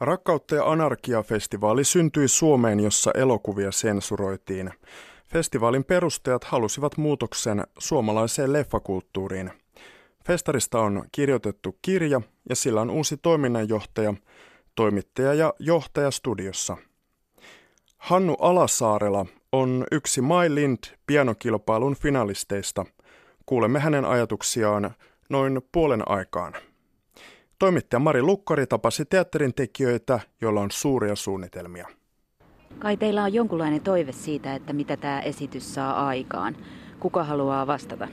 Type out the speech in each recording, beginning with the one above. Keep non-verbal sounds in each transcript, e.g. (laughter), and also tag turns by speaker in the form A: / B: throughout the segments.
A: Rakkautta ja anarkia-festivaali syntyi Suomeen, jossa elokuvia sensuroitiin. Festivaalin perustajat halusivat muutoksen suomalaiseen leffakulttuuriin. Festarista on kirjoitettu kirja ja sillä on uusi toiminnanjohtaja, toimittaja ja johtaja studiossa. Hannu Alasaarela on yksi My Lind pianokilpailun finalisteista. Kuulemme hänen ajatuksiaan noin puolen aikaan. Toimittaja Mari Lukkari tapasi teatterin tekijöitä, joilla on suuria suunnitelmia.
B: Kai teillä on jonkunlainen toive siitä, että mitä tämä esitys saa aikaan. Kuka haluaa vastata?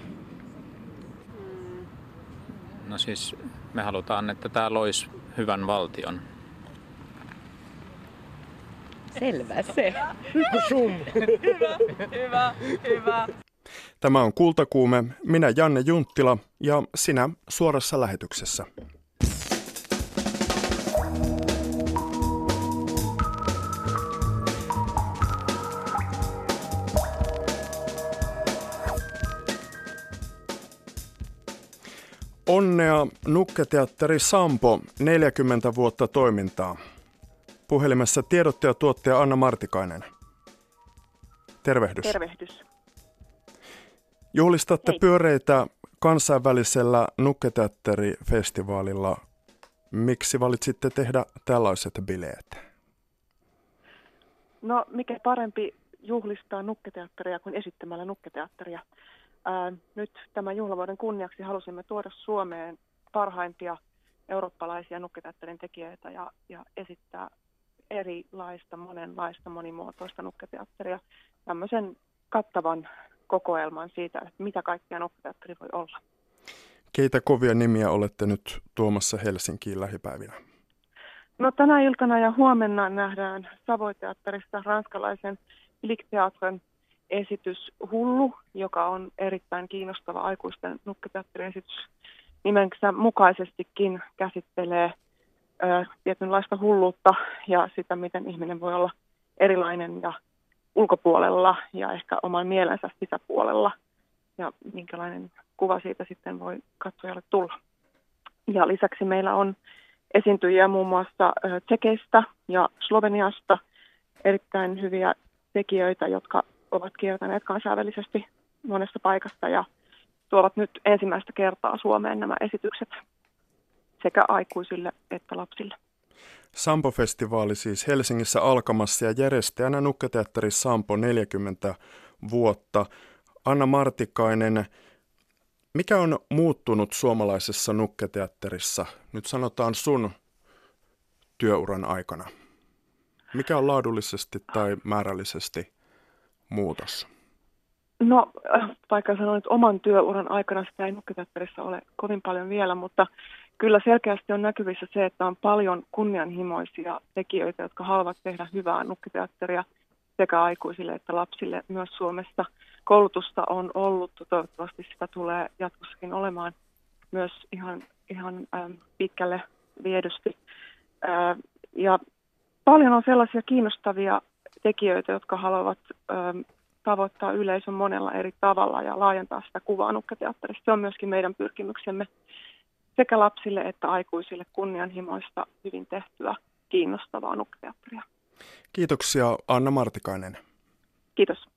C: No siis me halutaan, että tämä loisi hyvän valtion.
B: Selvä se.
D: hyvä, hyvä, hyvä.
A: Tämä on Kultakuume, minä Janne Junttila ja sinä suorassa lähetyksessä. Onnea Nukketeatteri Sampo, 40 vuotta toimintaa. Puhelimessa tiedottajatuottaja Anna Martikainen. Tervehdys.
E: Tervehdys.
A: Juhlistatte Hei. pyöreitä kansainvälisellä Nukketeatterifestivaalilla. Miksi valitsitte tehdä tällaiset bileet?
E: No mikä parempi juhlistaa Nukketeatteria kuin esittämällä Nukketeatteria. Ää, nyt tämän juhlavuoden kunniaksi halusimme tuoda Suomeen parhaimpia eurooppalaisia nukketeatterin tekijöitä ja, ja esittää erilaista, monenlaista, monimuotoista nukketeatteria. Tämmöisen kattavan kokoelman siitä, että mitä kaikkea nukketeatteri voi olla.
A: Keitä kovia nimiä olette nyt tuomassa Helsinkiin lähipäivinä?
E: No tänä iltana ja huomenna nähdään Savoiteatterista ranskalaisen Likteatren esitys Hullu, joka on erittäin kiinnostava aikuisten nukketeatteriesitys. Nimensä mukaisestikin käsittelee ö, tietynlaista hulluutta ja sitä, miten ihminen voi olla erilainen ja ulkopuolella ja ehkä oman mielensä sisäpuolella ja minkälainen kuva siitä sitten voi katsojalle tulla. Ja lisäksi meillä on esiintyjiä muun muassa Tsekeistä ja Sloveniasta, erittäin hyviä tekijöitä, jotka ovat kiertäneet kansainvälisesti monessa paikasta ja tuovat nyt ensimmäistä kertaa Suomeen nämä esitykset sekä aikuisille että lapsille.
A: Sampo-festivaali siis Helsingissä alkamassa ja järjestäjänä Nukketeatteri Sampo 40 vuotta. Anna Martikainen, mikä on muuttunut suomalaisessa nukketeatterissa, nyt sanotaan sun työuran aikana? Mikä on laadullisesti tai määrällisesti muutos?
E: No, vaikka sanoin, että oman työuran aikana sitä ei nukketeatterissa ole kovin paljon vielä, mutta kyllä selkeästi on näkyvissä se, että on paljon kunnianhimoisia tekijöitä, jotka haluavat tehdä hyvää nukkiteatteria sekä aikuisille että lapsille myös Suomessa. Koulutusta on ollut, toivottavasti sitä tulee jatkossakin olemaan myös ihan, ihan ähm, pitkälle viedysti. Äh, ja paljon on sellaisia kiinnostavia tekijöitä, jotka haluavat ähm, tavoittaa yleisön monella eri tavalla ja laajentaa sitä kuvaa nukketeatterista. Se on myöskin meidän pyrkimyksemme sekä lapsille että aikuisille kunnianhimoista, hyvin tehtyä, kiinnostavaa nukketeatteria.
A: Kiitoksia Anna Martikainen.
E: Kiitos.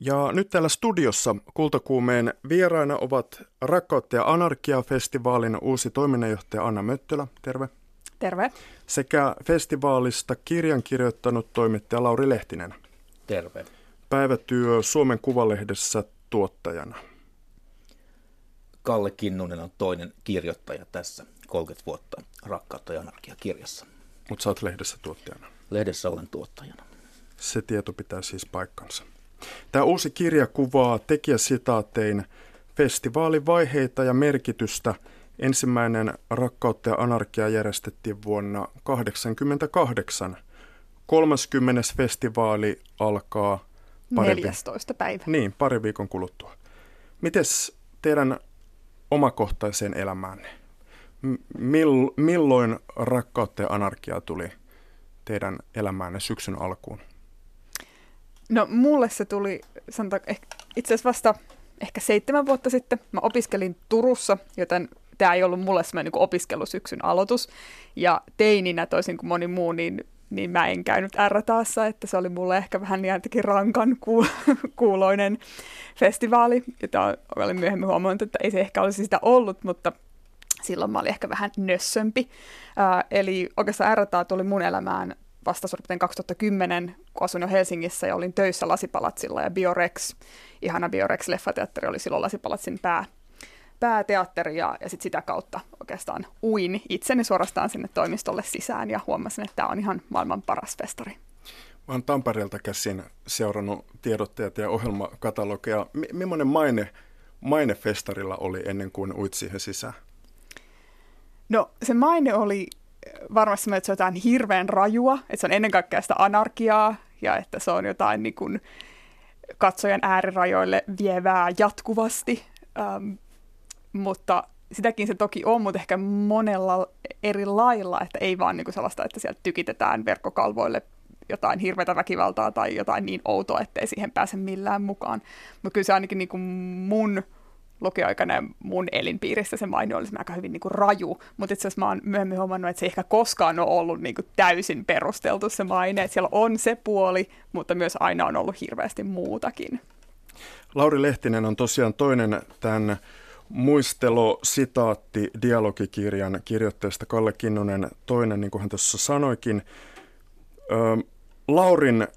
A: Ja nyt täällä studiossa Kultakuumeen vieraina ovat Rakkautta ja Anarkia-festivaalin uusi toiminnanjohtaja Anna Möttölä. Terve.
F: Terve.
A: Sekä festivaalista kirjan kirjoittanut toimittaja Lauri Lehtinen.
G: Terve.
A: Päivätyö Suomen Kuvalehdessä tuottajana.
G: Kalle Kinnunen on toinen kirjoittaja tässä 30 vuotta Rakkautta ja anarkia kirjassa.
A: Mutta sä oot lehdessä tuottajana.
G: Lehdessä olen tuottajana.
A: Se tieto pitää siis paikkansa. Tämä uusi kirja kuvaa tekijäsitaatein festivaalin vaiheita ja merkitystä. Ensimmäinen Rakkautta ja anarkia järjestettiin vuonna 1988. 30. festivaali alkaa
F: pari 14. päivä.
A: Niin, pari viikon kuluttua. Mites teidän omakohtaiseen elämäänne? Mill, milloin rakkautta ja anarkia tuli teidän elämäänne syksyn alkuun?
F: No mulle se tuli, sanotaan, itse asiassa vasta ehkä seitsemän vuotta sitten. Mä opiskelin Turussa, joten tämä ei ollut mulle semmoinen niin opiskelusyksyn aloitus. Ja teininä, toisin kuin moni muu, niin, niin mä en käynyt R-taassa, että se oli mulle ehkä vähän jotenkin rankan kuuloinen festivaali, jota olin myöhemmin huomannut, että ei se ehkä olisi sitä ollut, mutta silloin mä olin ehkä vähän nössömpi. Äh, eli oikeastaan R tuli mun elämään vasta suurin 2010, kun asun jo Helsingissä ja olin töissä Lasipalatsilla ja Biorex, ihana Biorex-leffateatteri oli silloin Lasipalatsin pää, pääteatteri ja, ja sit sitä kautta oikeastaan uin itseni suorastaan sinne toimistolle sisään ja huomasin, että tämä on ihan maailman paras festari.
A: Mä oon Tampereelta käsin seurannut tiedotteet ja ohjelmakatalogia. M- millainen maine, maine festarilla oli ennen kuin uit siihen sisään?
F: No se maine oli varmasti että se on jotain hirveän rajua, että se on ennen kaikkea sitä anarkiaa ja että se on jotain niin kuin katsojan äärirajoille vievää jatkuvasti. Ähm, mutta sitäkin se toki on, mutta ehkä monella eri lailla, että ei vaan niin kuin sellaista, että sieltä tykitetään verkkokalvoille jotain hirveätä väkivaltaa tai jotain niin outoa, ettei siihen pääse millään mukaan. Mutta kyllä se ainakin niin kuin mun lukioaikana mun elinpiirissä se maine olisi aika hyvin niin kuin raju, mutta itse asiassa mä oon myöhemmin huomannut, että se ei ehkä koskaan ole ollut niin kuin täysin perusteltu se maine, että siellä on se puoli, mutta myös aina on ollut hirveästi muutakin.
A: Lauri Lehtinen on tosiaan toinen tämän muistelo, sitaatti, dialogikirjan kirjoitteesta Kalle Kinnunen, toinen, niin kuin hän tuossa sanoikin. Ö, Laurin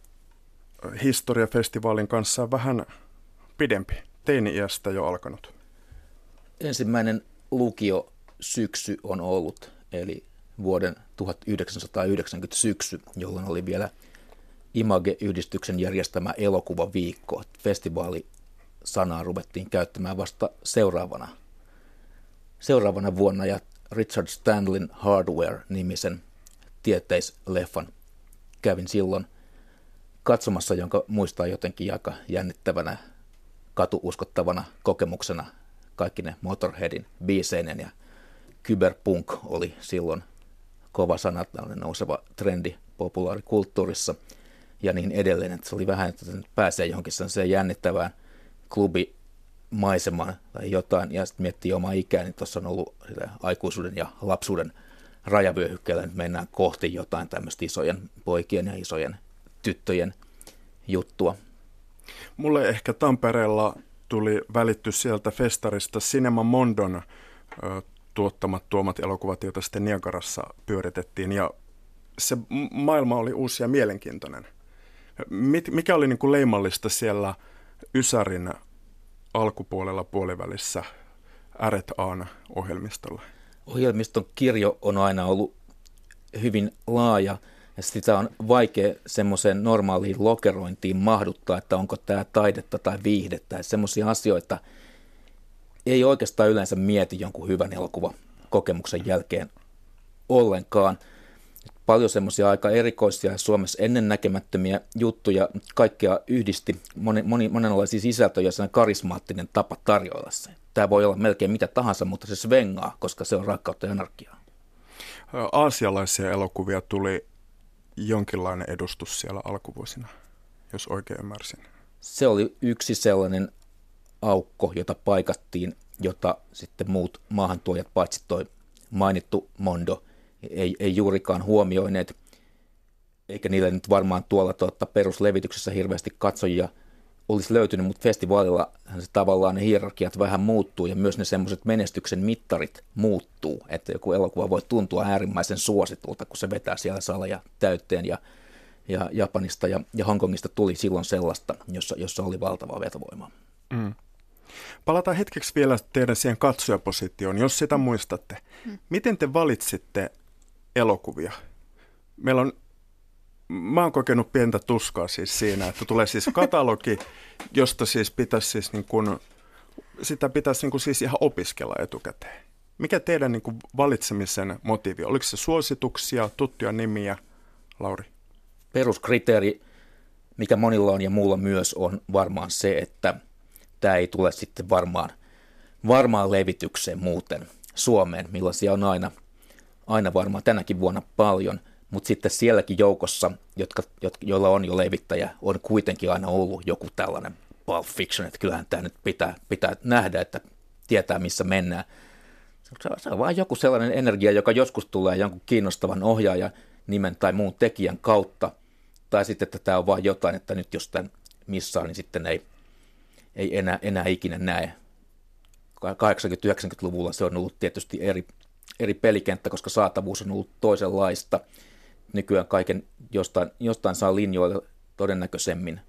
A: historiafestivaalin kanssa vähän pidempi teini-iästä jo alkanut?
G: Ensimmäinen lukio syksy on ollut, eli vuoden 1990 syksy, jolloin oli vielä Image-yhdistyksen järjestämä elokuvaviikko. Festivaali sanaa ruvettiin käyttämään vasta seuraavana, seuraavana vuonna ja Richard Stanlin Hardware-nimisen tieteisleffan kävin silloin katsomassa, jonka muistaa jotenkin aika jännittävänä katuuskottavana kokemuksena kaikki ne Motorheadin biiseinen ja kyberpunk oli silloin kova sana, tällainen nouseva trendi populaarikulttuurissa ja niin edelleen. Että se oli vähän, että pääsee johonkin sellaiseen jännittävään klubimaisemaan tai jotain ja sitten miettii omaa ikää, niin tuossa on ollut aikuisuuden ja lapsuuden rajavyöhykkeellä, nyt mennään kohti jotain tämmöistä isojen poikien ja isojen tyttöjen juttua.
A: Mulle ehkä Tampereella tuli välitty sieltä festarista Cinema Mondon tuottamat tuomat elokuvat, joita sitten Niagarassa pyöritettiin. Ja se maailma oli uusi ja mielenkiintoinen. Mikä oli niin kuin leimallista siellä Ysärin alkupuolella puolivälissä R&A:n ohjelmistolla?
G: Ohjelmiston kirjo on aina ollut hyvin laaja – ja sitä on vaikea semmoiseen normaaliin lokerointiin mahduttaa, että onko tämä taidetta tai viihdettä. Semmoisia asioita ei oikeastaan yleensä mieti jonkun hyvän elokuvan kokemuksen jälkeen ollenkaan. Paljon semmoisia aika erikoisia ja Suomessa ennennäkemättömiä juttuja, kaikkea yhdisti moni, moni, monenlaisia sisältöjä ja karismaattinen tapa tarjoilla se. Tämä voi olla melkein mitä tahansa, mutta se svengaa, koska se on rakkautta ja anarkiaa.
A: Aasialaisia elokuvia tuli jonkinlainen edustus siellä alkuvuosina, jos oikein ymmärsin.
G: Se oli yksi sellainen aukko, jota paikattiin, jota sitten muut maahantuojat, paitsi toi mainittu Mondo, ei, ei juurikaan huomioineet, eikä niille nyt varmaan tuolla tuota, peruslevityksessä hirveästi katsojia – olisi löytynyt, mutta festivaalilla se tavallaan ne hierarkiat vähän muuttuu ja myös ne semmoiset menestyksen mittarit muuttuu, että joku elokuva voi tuntua äärimmäisen suositulta, kun se vetää siellä saleja täytteen ja, ja Japanista ja, ja Hongkongista tuli silloin sellaista, jossa, jossa oli valtava vetovoima. Mm.
A: Palataan hetkeksi vielä teidän siihen katsojapositioon, jos sitä muistatte. Mm. Miten te valitsitte elokuvia? Meillä on mä oon kokenut pientä tuskaa siis siinä, että tulee siis katalogi, josta siis pitäisi siis niin kuin, sitä pitäisi niin kuin siis ihan opiskella etukäteen. Mikä teidän niin kuin valitsemisen motiivi? Oliko se suosituksia, tuttuja nimiä, Lauri?
G: Peruskriteeri, mikä monilla on ja muulla myös, on varmaan se, että tämä ei tule sitten varmaan, varmaan levitykseen muuten Suomeen, millaisia on aina, aina varmaan tänäkin vuonna paljon – mutta sitten sielläkin joukossa, jotka, joilla on jo levittäjä, on kuitenkin aina ollut joku tällainen Pulp Fiction, että kyllähän tämä nyt pitää, pitää nähdä, että tietää missä mennään. Se on, se on vain joku sellainen energia, joka joskus tulee jonkun kiinnostavan ohjaajan nimen tai muun tekijän kautta. Tai sitten, että tämä on vain jotain, että nyt jos tämän missaa, niin sitten ei, ei enää, enää ikinä näe. 80-90-luvulla se on ollut tietysti eri, eri pelikenttä, koska saatavuus on ollut toisenlaista. Nykyään kaiken jostain, jostain saa linjoille todennäköisemmin,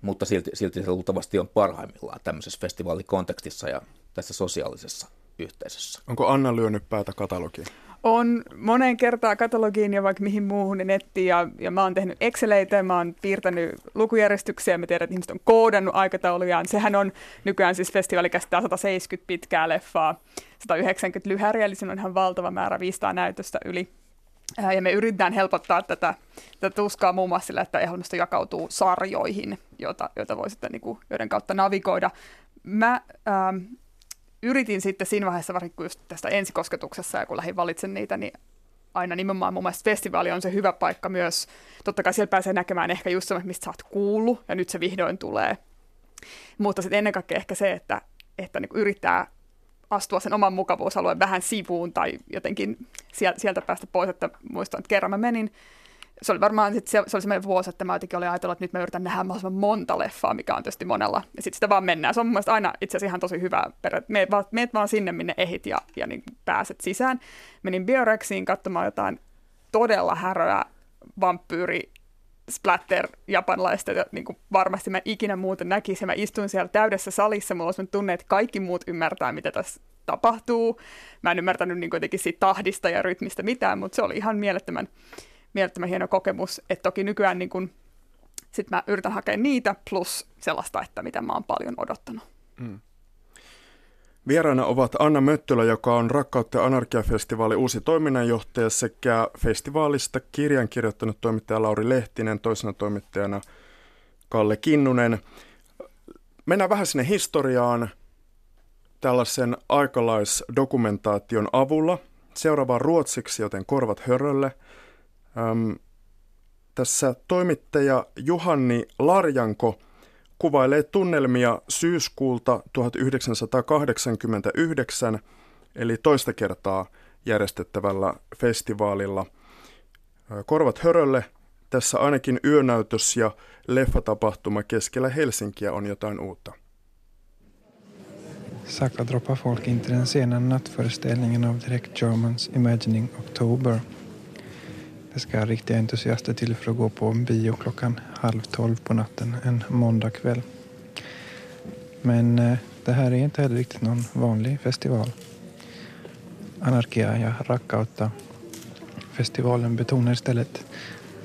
G: mutta silti, silti se luultavasti on parhaimmillaan tämmöisessä festivaalikontekstissa ja tässä sosiaalisessa yhteisössä.
A: Onko Anna lyönyt päätä katalogiin?
F: On moneen kertaan katalogiin ja vaikka mihin muuhun niin nettiin ja, ja mä oon tehnyt Exceleitä, mä oon piirtänyt lukujärjestyksiä, mä tiedän, että ihmiset on koodannut aikataulujaan. Sehän on nykyään siis festivaali käsittää 170 pitkää leffaa, 190 lyhäriä, eli se on ihan valtava määrä 500 näytöstä yli. Ja me yritetään helpottaa tätä, tätä tuskaa muun muassa sillä, että ohjelmisto jakautuu sarjoihin, joita, joita voi sitten, niin kuin, joiden kautta navigoida. Mä ähm, yritin sitten siinä vaiheessa, varsinkin just tästä ensikosketuksessa, ja kun lähdin valitsen niitä, niin aina nimenomaan mun mielestä festivaali on se hyvä paikka myös. Totta kai siellä pääsee näkemään ehkä just semmoista, mistä sä oot kuullut, ja nyt se vihdoin tulee. Mutta sitten ennen kaikkea ehkä se, että, että niin yrittää astua sen oman mukavuusalueen vähän sivuun tai jotenkin sieltä päästä pois, että muistan, että kerran mä menin se oli varmaan sit se, se oli semmoinen vuosi, että mä jotenkin olin ajatellut, että nyt mä yritän nähdä mahdollisimman monta leffaa, mikä on tietysti monella. Ja sitten sitä vaan mennään. Se on mun aina itse asiassa ihan tosi hyvä perä. Meet vaan, meet vaan sinne, minne ehit ja, ja niin pääset sisään. Menin Biorexiin katsomaan jotain todella häröä vampyyri splatter japanilaista, ja niin kuin varmasti mä ikinä muuten näkisin. Mä istuin siellä täydessä salissa, mulla olisi tunne, että kaikki muut ymmärtää, mitä tässä tapahtuu. Mä en ymmärtänyt niin kuitenkin siitä tahdista ja rytmistä mitään, mutta se oli ihan mielettömän mielettömän hieno kokemus. Että toki nykyään niin kun, sit mä yritän hakea niitä plus sellaista, että mitä mä oon paljon odottanut. Mm.
A: Vieraana ovat Anna Möttölä, joka on Rakkautta Anarkia-festivaali uusi toiminnanjohtaja sekä festivaalista kirjan kirjoittanut toimittaja Lauri Lehtinen, toisena toimittajana Kalle Kinnunen. Mennään vähän sinne historiaan tällaisen aikalaisdokumentaation avulla. Seuraava ruotsiksi, joten korvat hörölle – Öm, tässä toimittaja Juhanni Larjanko kuvailee tunnelmia syyskuulta 1989, eli toista kertaa järjestettävällä festivaalilla. Korvat hörölle, tässä ainakin yönäytös ja leffatapahtuma keskellä Helsinkiä on jotain uutta.
H: Sakta droppar folk in till den sena nattföreställningen av Direct Germans Imagining October – Det ska riktiga entusiaster till för att gå på bio klockan halv tolv på natten en måndagkväll. Men eh, det här är inte heller riktigt någon vanlig festival. Anarkia ja Rakkautta festivalen betonar istället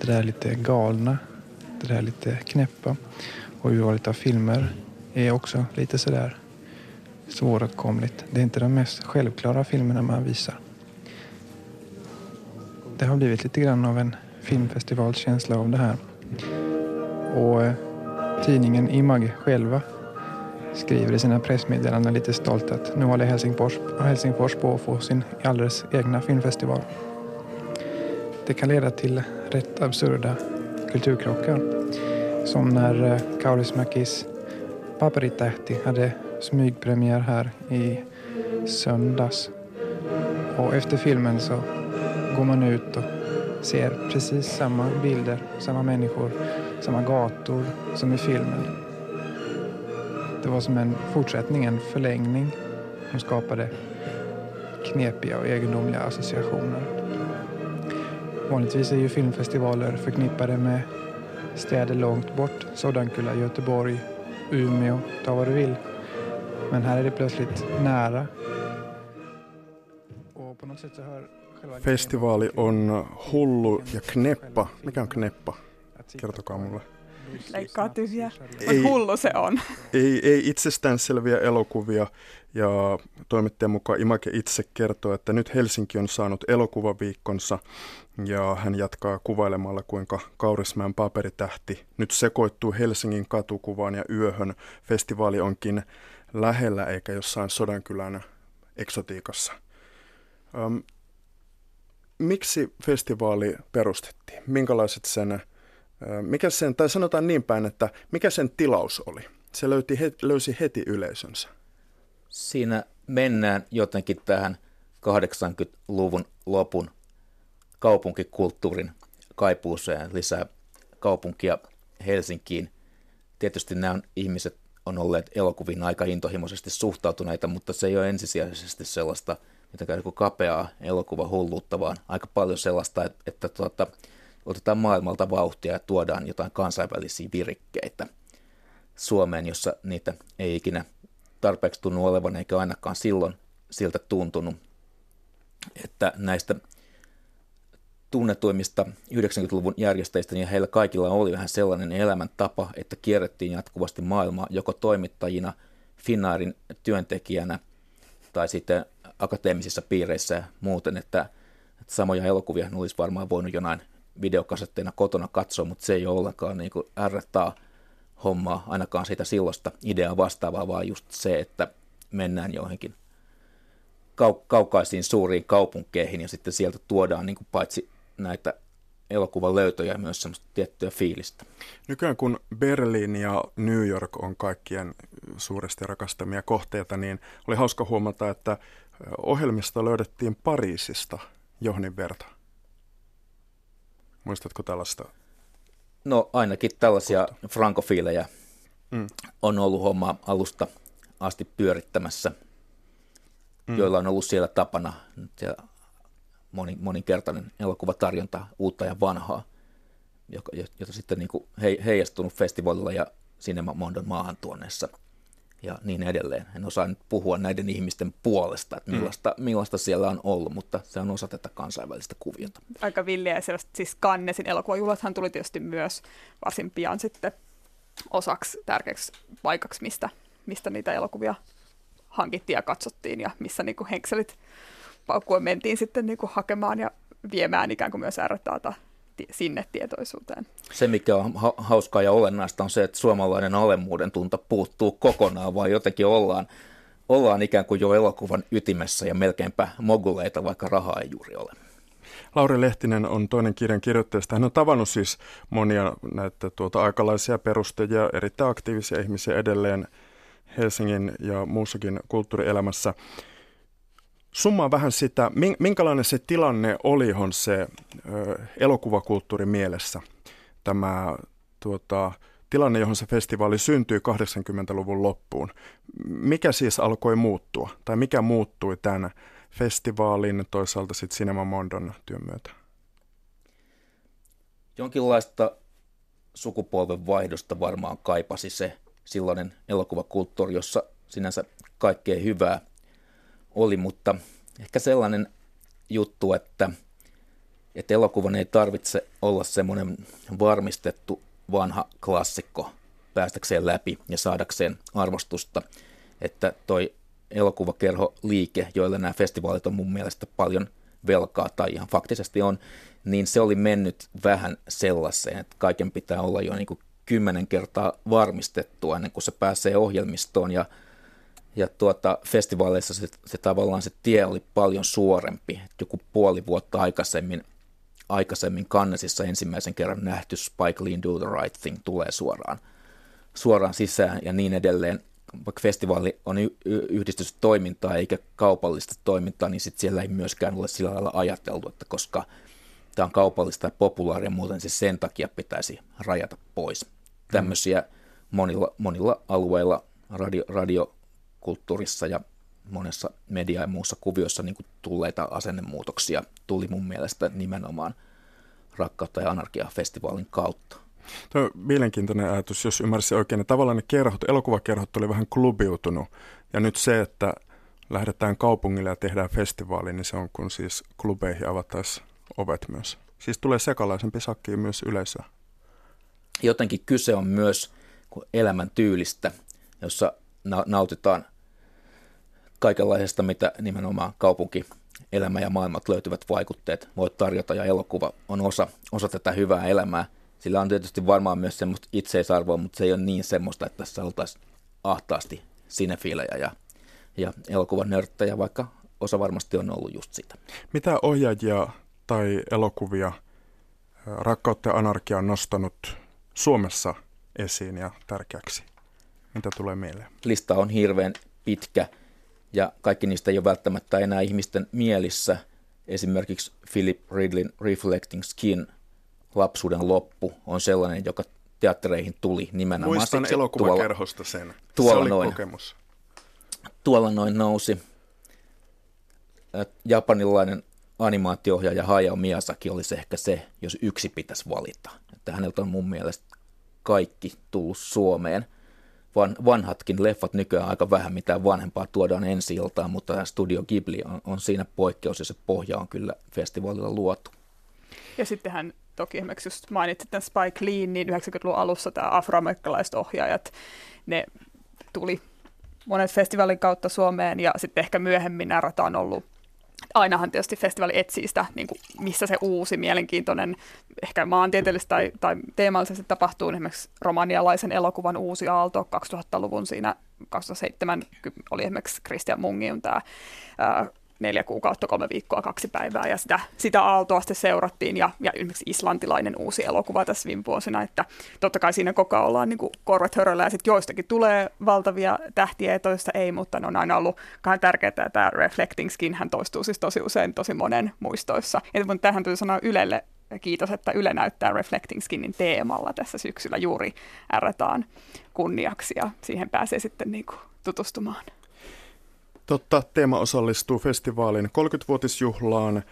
H: det där lite galna, det där lite knäppa och urvalet av filmer är också lite sådär svåråtkomligt. Det är inte de mest självklara filmerna man visar det har blivit lite grann av en filmfestivalkänsla av det här. Och eh, tidningen Imag själva skriver i sina pressmeddelanden lite stolt att nu håller Helsingfors, Helsingfors på att få sin alldeles egna filmfestival. Det kan leda till rätt absurda kulturkrockar. Som när eh, Kaurismäkis Paperitähti hade smygpremiär här i söndags. Och efter filmen så går man ut och ser precis samma bilder, samma människor, samma gator som i filmen. Det var som en fortsättning, en förlängning som skapade knepiga och egendomliga associationer. Vanligtvis är ju filmfestivaler förknippade med städer långt bort, Sodankula, Göteborg, Umeå, ta vad du vill. Men här är det plötsligt nära.
A: Och på något sätt så hör Festivaali on hullu ja kneppa. Mikä on kneppa? Kertokaa mulle.
F: Leikkaa tyhjää. Ei, hullu se on.
A: Ei, ei itsestäänselviä elokuvia ja toimittajan mukaan Imake itse kertoo, että nyt Helsinki on saanut elokuvaviikkonsa ja hän jatkaa kuvailemalla, kuinka Kaurismäen paperitähti nyt sekoittuu Helsingin katukuvaan ja yöhön. Festivaali onkin lähellä eikä jossain Sodankylän eksotiikassa. Miksi festivaali perustettiin? Minkälaiset sen, mikä sen, tai sanotaan niin päin, että mikä sen tilaus oli? se löyti, löysi heti yleisönsä?
G: Siinä mennään jotenkin tähän 80-luvun lopun kaupunkikulttuurin kaipuuseen lisää kaupunkia Helsinkiin. Tietysti nämä ihmiset on olleet elokuviin aika intohimoisesti suhtautuneita, mutta se ei ole ensisijaisesti sellaista mitenkään niin kapeaa elokuva hulluutta, vaan aika paljon sellaista, että, että tuota, otetaan maailmalta vauhtia ja tuodaan jotain kansainvälisiä virikkeitä Suomeen, jossa niitä ei ikinä tarpeeksi tunnu olevan, eikä ainakaan silloin siltä tuntunut, että näistä tunnetuimmista 90-luvun järjestäjistä, niin heillä kaikilla oli vähän sellainen elämäntapa, että kierrettiin jatkuvasti maailmaa joko toimittajina, Finnaarin työntekijänä tai sitten akateemisissa piireissä ja muuten, että, että samoja elokuvia olisi varmaan voinut jonain videokasetteina kotona katsoa, mutta se ei ole ollenkaan niin kuin hommaa, ainakaan siitä silloista ideaa vastaavaa, vaan just se, että mennään johonkin kau- kaukaisiin suuriin kaupunkeihin ja sitten sieltä tuodaan niin kuin paitsi näitä elokuvan löytöjä myös semmoista tiettyä fiilistä.
A: Nykyään kun Berliin ja New York on kaikkien suuresti rakastamia kohteita, niin oli hauska huomata, että ohjelmista löydettiin Pariisista johnin verta. Muistatko tällaista?
G: No ainakin tällaisia frankofiilejä mm. on ollut homma alusta asti pyörittämässä, mm. joilla on ollut siellä tapana siellä monin, moninkertainen elokuvatarjonta, uutta ja vanhaa, joka, jota sitten niin kuin he, heijastunut festivaalilla ja Cinema Mondon maahantuonneessa ja niin edelleen. En osaa nyt puhua näiden ihmisten puolesta, että mm. millaista, mm. millaista siellä on ollut, mutta se on osa tätä kansainvälistä kuviota.
F: Aika villiä ja siis Cannesin elokuvajuhlathan tuli tietysti myös varsin pian sitten osaksi tärkeäksi paikaksi, mistä, mistä niitä elokuvia hankittiin ja katsottiin ja missä niin kuin henkselit paukkuen mentiin sitten niin kuin hakemaan ja viemään ikään kuin myös RTAta sinne tietoisuuteen.
G: Se, mikä on ha- hauskaa ja olennaista, on se, että suomalainen alemmuuden tunta puuttuu kokonaan, vaan jotenkin ollaan, ollaan ikään kuin jo elokuvan ytimessä ja melkeinpä moguleita, vaikka rahaa ei juuri ole.
A: Lauri Lehtinen on toinen kirjan kirjoittajista. Hän on tavannut siis monia näitä tuota aikalaisia perustajia, erittäin aktiivisia ihmisiä edelleen Helsingin ja muussakin kulttuurielämässä. Summaa vähän sitä, minkälainen se tilanne oli, johon se elokuvakulttuurin mielessä tämä tuota, tilanne, johon se festivaali syntyi 80-luvun loppuun. Mikä siis alkoi muuttua, tai mikä muuttui tämän festivaalin toisaalta sitten Cinema Mondon työn myötä?
G: Jonkinlaista sukupolven vaihdosta varmaan kaipasi se silloinen elokuvakulttuuri, jossa sinänsä kaikkea hyvää oli, mutta ehkä sellainen juttu, että, että elokuvan ei tarvitse olla semmoinen varmistettu vanha klassikko päästäkseen läpi ja saadakseen arvostusta, että toi elokuvakerho liike, joille nämä festivaalit on mun mielestä paljon velkaa tai ihan faktisesti on, niin se oli mennyt vähän sellaiseen, että kaiken pitää olla jo niin kuin kymmenen kertaa varmistettua ennen kuin se pääsee ohjelmistoon ja ja tuota, festivaaleissa se, se tavallaan se tie oli paljon suorempi. Joku puoli vuotta aikaisemmin, aikaisemmin Kannesissa ensimmäisen kerran nähty Spike Lee Do the Right Thing tulee suoraan, suoraan sisään ja niin edelleen. Vaikka festivaali on y- yhdistystoimintaa eikä kaupallista toimintaa, niin sit siellä ei myöskään ole sillä lailla ajateltu, että koska tämä on kaupallista ja populaaria, muuten se sen takia pitäisi rajata pois. Tämmöisiä monilla, monilla alueilla radio, radio kulttuurissa ja monessa media- ja muussa kuviossa niin tulleita asennemuutoksia tuli mun mielestä nimenomaan Rakkautta ja anarkia-festivaalin kautta.
A: Tuo on mielenkiintoinen ajatus, jos ymmärsin oikein. Että tavallaan ne kerhot, elokuvakerhot oli vähän klubiutunut. Ja nyt se, että lähdetään kaupungille ja tehdään festivaali, niin se on kun siis klubeihin avattaisiin ovet myös. Siis tulee sekalaisempi sakki myös yleisöä.
G: Jotenkin kyse on myös elämäntyylistä, jossa nautitaan kaikenlaisesta, mitä nimenomaan kaupunki, elämä ja maailmat löytyvät vaikutteet voit tarjota ja elokuva on osa, osa tätä hyvää elämää. Sillä on tietysti varmaan myös semmoista itseisarvoa, mutta se ei ole niin semmoista, että tässä oltaisiin ahtaasti sinefiilejä ja, ja elokuvan nörttejä, vaikka osa varmasti on ollut just sitä.
A: Mitä ohjaajia tai elokuvia Rakkautta ja anarkia on nostanut Suomessa esiin ja tärkeäksi? Mitä tulee mieleen?
G: Lista on hirveän pitkä ja kaikki niistä ei ole välttämättä enää ihmisten mielissä. Esimerkiksi Philip Ridlin Reflecting Skin, lapsuuden loppu, on sellainen, joka teattereihin tuli nimenomaan.
A: Muistan elokuvakerhosta sen.
G: Tuolla
A: se oli
G: noin,
A: kokemus.
G: Tuolla noin nousi. Japanilainen animaatio-ohjaaja Hayao Miyazaki olisi ehkä se, jos yksi pitäisi valita. Että häneltä on mun mielestä kaikki tullut Suomeen. Van, vanhatkin leffat nykyään aika vähän mitään vanhempaa tuodaan ensi iltaan, mutta Studio Ghibli on, on siinä poikkeus ja se pohja on kyllä festivaalilla luotu.
F: Ja sittenhän toki esimerkiksi just mainitsit tämän Spike Lee, niin 90-luvun alussa tämä afroamerikkalaiset ohjaajat, ne tuli monet festivaalin kautta Suomeen ja sitten ehkä myöhemmin nämä on ollut ainahan tietysti festivaali etsii sitä, niin kuin missä se uusi, mielenkiintoinen, ehkä maantieteellisesti tai, tai teemallisesti tapahtuu. Esimerkiksi romanialaisen elokuvan uusi aalto 2000-luvun siinä 2007 oli esimerkiksi Christian Mungin tämä neljä kuukautta, kolme viikkoa, kaksi päivää ja sitä, sitä aaltoa sitten seurattiin ja, ja esimerkiksi islantilainen uusi elokuva tässä viime vuosina, että totta kai siinä koko ajan ollaan niin kuin korvat höröllä ja sitten joistakin tulee valtavia tähtiä ja toista ei, mutta ne on aina ollut vähän tärkeää, että tämä Reflecting Skin hän toistuu siis tosi usein tosi monen muistoissa. Ja tähän tuli sanoa Ylelle kiitos, että Yle näyttää Reflecting Skinin teemalla tässä syksyllä juuri ärrätaan kunniaksi ja siihen pääsee sitten niin kuin tutustumaan.
A: Totta, teema osallistuu festivaalin 30-vuotisjuhlaan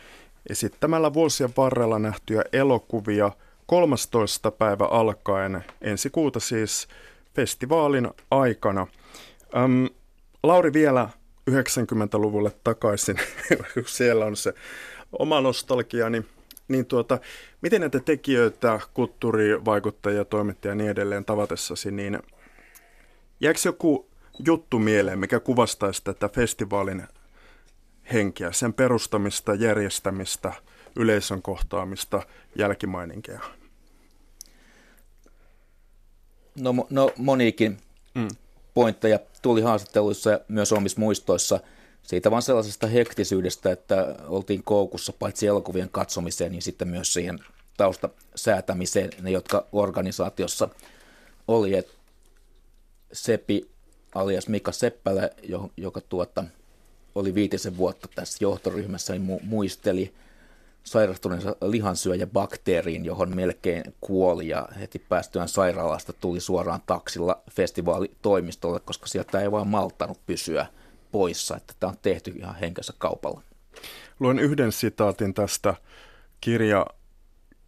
A: esittämällä vuosien varrella nähtyjä elokuvia 13. päivä alkaen, ensi kuuta siis festivaalin aikana. Öm, Lauri vielä 90-luvulle takaisin, (laughs) siellä on se oma nostalgia, niin, niin tuota, miten näitä tekijöitä, kulttuurivaikuttajia, toimittajia ja niin edelleen tavatessasi, niin jääkö joku juttu mieleen, mikä kuvastaisi tätä festivaalin henkeä, sen perustamista, järjestämistä, yleisön kohtaamista, jälkimaininkeja?
G: No, no moniikin mm. pointteja tuli haastatteluissa ja myös omissa muistoissa siitä vaan sellaisesta hektisyydestä, että oltiin koukussa paitsi elokuvien katsomiseen, niin sitten myös siihen taustasäätämiseen, ne jotka organisaatiossa oli. Et Sepi alias Mika Seppälä, joka tuota, oli viitisen vuotta tässä johtoryhmässä, niin mu- muisteli sairastuneensa lihansyöjä bakteeriin, johon melkein kuoli ja heti päästyään sairaalasta tuli suoraan taksilla festivaalitoimistolle, koska sieltä ei vaan malttanut pysyä poissa, että tämä on tehty ihan henkensä kaupalla.
A: Luen yhden sitaatin tästä kirja,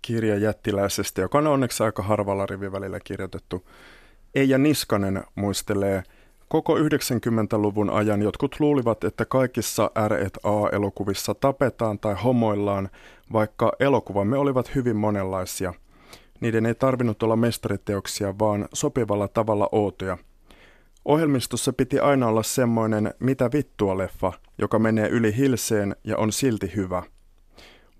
A: kirjajättiläisestä, joka on onneksi aika harvalla rivivälillä kirjoitettu. Eija Niskanen muistelee – Koko 90-luvun ajan jotkut luulivat, että kaikissa R&A-elokuvissa tapetaan tai homoillaan, vaikka elokuvamme olivat hyvin monenlaisia. Niiden ei tarvinnut olla mestariteoksia, vaan sopivalla tavalla outoja. Ohjelmistossa piti aina olla semmoinen mitä vittua leffa, joka menee yli hilseen ja on silti hyvä.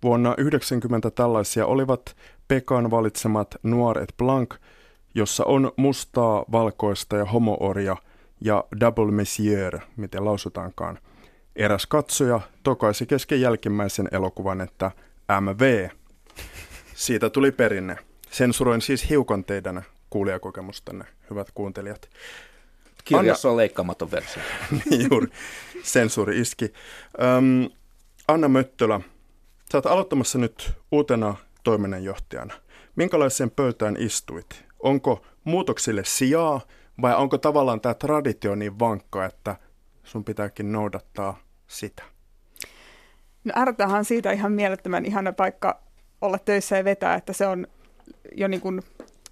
A: Vuonna 90 tällaisia olivat Pekan valitsemat Noir et Blanc, jossa on mustaa, valkoista ja homooria – ja Double Messier, miten lausutaankaan. Eräs katsoja tokaisi kesken jälkimmäisen elokuvan, että MV. Siitä tuli perinne. Sensuroin siis hiukan teidän kuulijakokemustanne, hyvät kuuntelijat.
G: Kirjassa Anna... on leikkaamaton versio. (laughs)
A: niin juuri, sensuuri iski. Öm, Anna Möttölä, sä oot aloittamassa nyt uutena toiminnanjohtajana. Minkälaiseen pöytään istuit? Onko muutoksille sijaa vai onko tavallaan tämä traditio niin vankka, että sun pitääkin noudattaa sitä?
F: No Ärtähän siitä ihan mielettömän ihana paikka olla töissä ja vetää, että se on jo niin kuin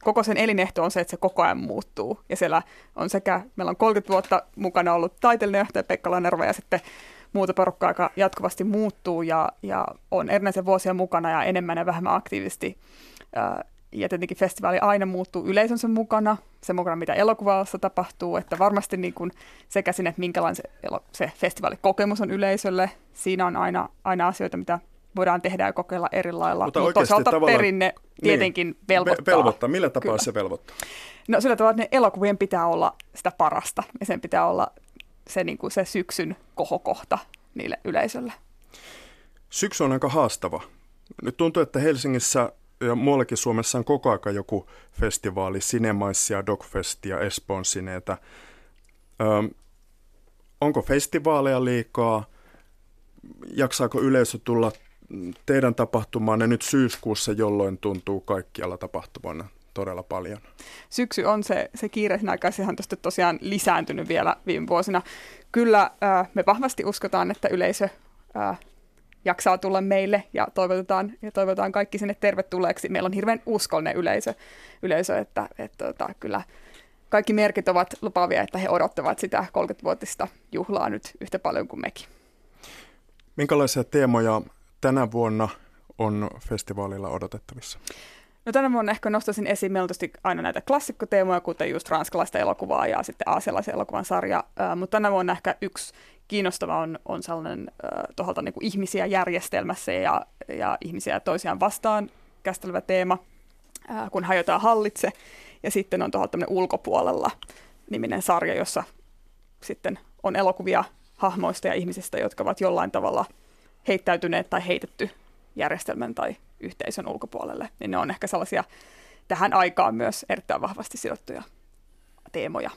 F: koko sen elinehto on se, että se koko ajan muuttuu. Ja siellä on sekä, meillä on 30 vuotta mukana ollut taiteellinen johtaja Pekka Lanerva ja sitten muuta porukkaa, joka jatkuvasti muuttuu ja, ja on erinäisiä vuosia mukana ja enemmän ja vähemmän aktiivisesti ja tietenkin festivaali aina muuttuu yleisönsä mukana, se mukana mitä elokuvassa tapahtuu, että varmasti niin kuin sekä sinne, että minkälainen se, se festivaalikokemus on yleisölle, siinä on aina, aina asioita, mitä voidaan tehdä ja kokeilla eri lailla. Mutta, Mutta toisaalta perinne tietenkin niin, velvoittaa.
A: Velvoittaa. Millä tapaa Kyllä. se velvoittaa?
F: No sillä tavalla, että ne elokuvien pitää olla sitä parasta ja sen pitää olla se, niin kuin se syksyn kohokohta niille yleisölle.
A: Syksy on aika haastava. Nyt tuntuu, että Helsingissä ja muuallakin Suomessa on koko aika joku festivaali, Cinemaissia, Dogfestia, Espoon Sineetä. Onko festivaaleja liikaa? Jaksaako yleisö tulla teidän tapahtumaanne nyt syyskuussa, jolloin tuntuu kaikkialla tapahtuvana todella paljon?
F: Syksy on se, se kiireisin aika, sehän on tosiaan lisääntynyt vielä viime vuosina. Kyllä me vahvasti uskotaan, että yleisö jaksaa tulla meille ja toivotetaan, ja toivotetaan kaikki sinne tervetulleeksi. Meillä on hirveän uskollinen yleisö, yleisö että, että, että tota, kyllä kaikki merkit ovat lupaavia, että he odottavat sitä 30-vuotista juhlaa nyt yhtä paljon kuin mekin.
A: Minkälaisia teemoja tänä vuonna on festivaalilla odotettavissa?
F: No tänä vuonna ehkä nostaisin esiin, on aina näitä klassikkoteemoja, kuten just ranskalaista elokuvaa ja sitten aasialaisen elokuvan sarja, mutta tänä vuonna ehkä yksi kiinnostava on, on sellainen tuolta niin ihmisiä järjestelmässä ja, ja ihmisiä toisiaan vastaan käsittelevä teema, uh, kun hajotaan hallitse. Ja sitten on tuolta ulkopuolella niminen sarja, jossa sitten on elokuvia hahmoista ja ihmisistä, jotka ovat jollain tavalla heittäytyneet tai heitetty järjestelmän tai yhteisön ulkopuolelle. Niin ne on ehkä sellaisia tähän aikaan myös erittäin vahvasti sidottuja teemoja.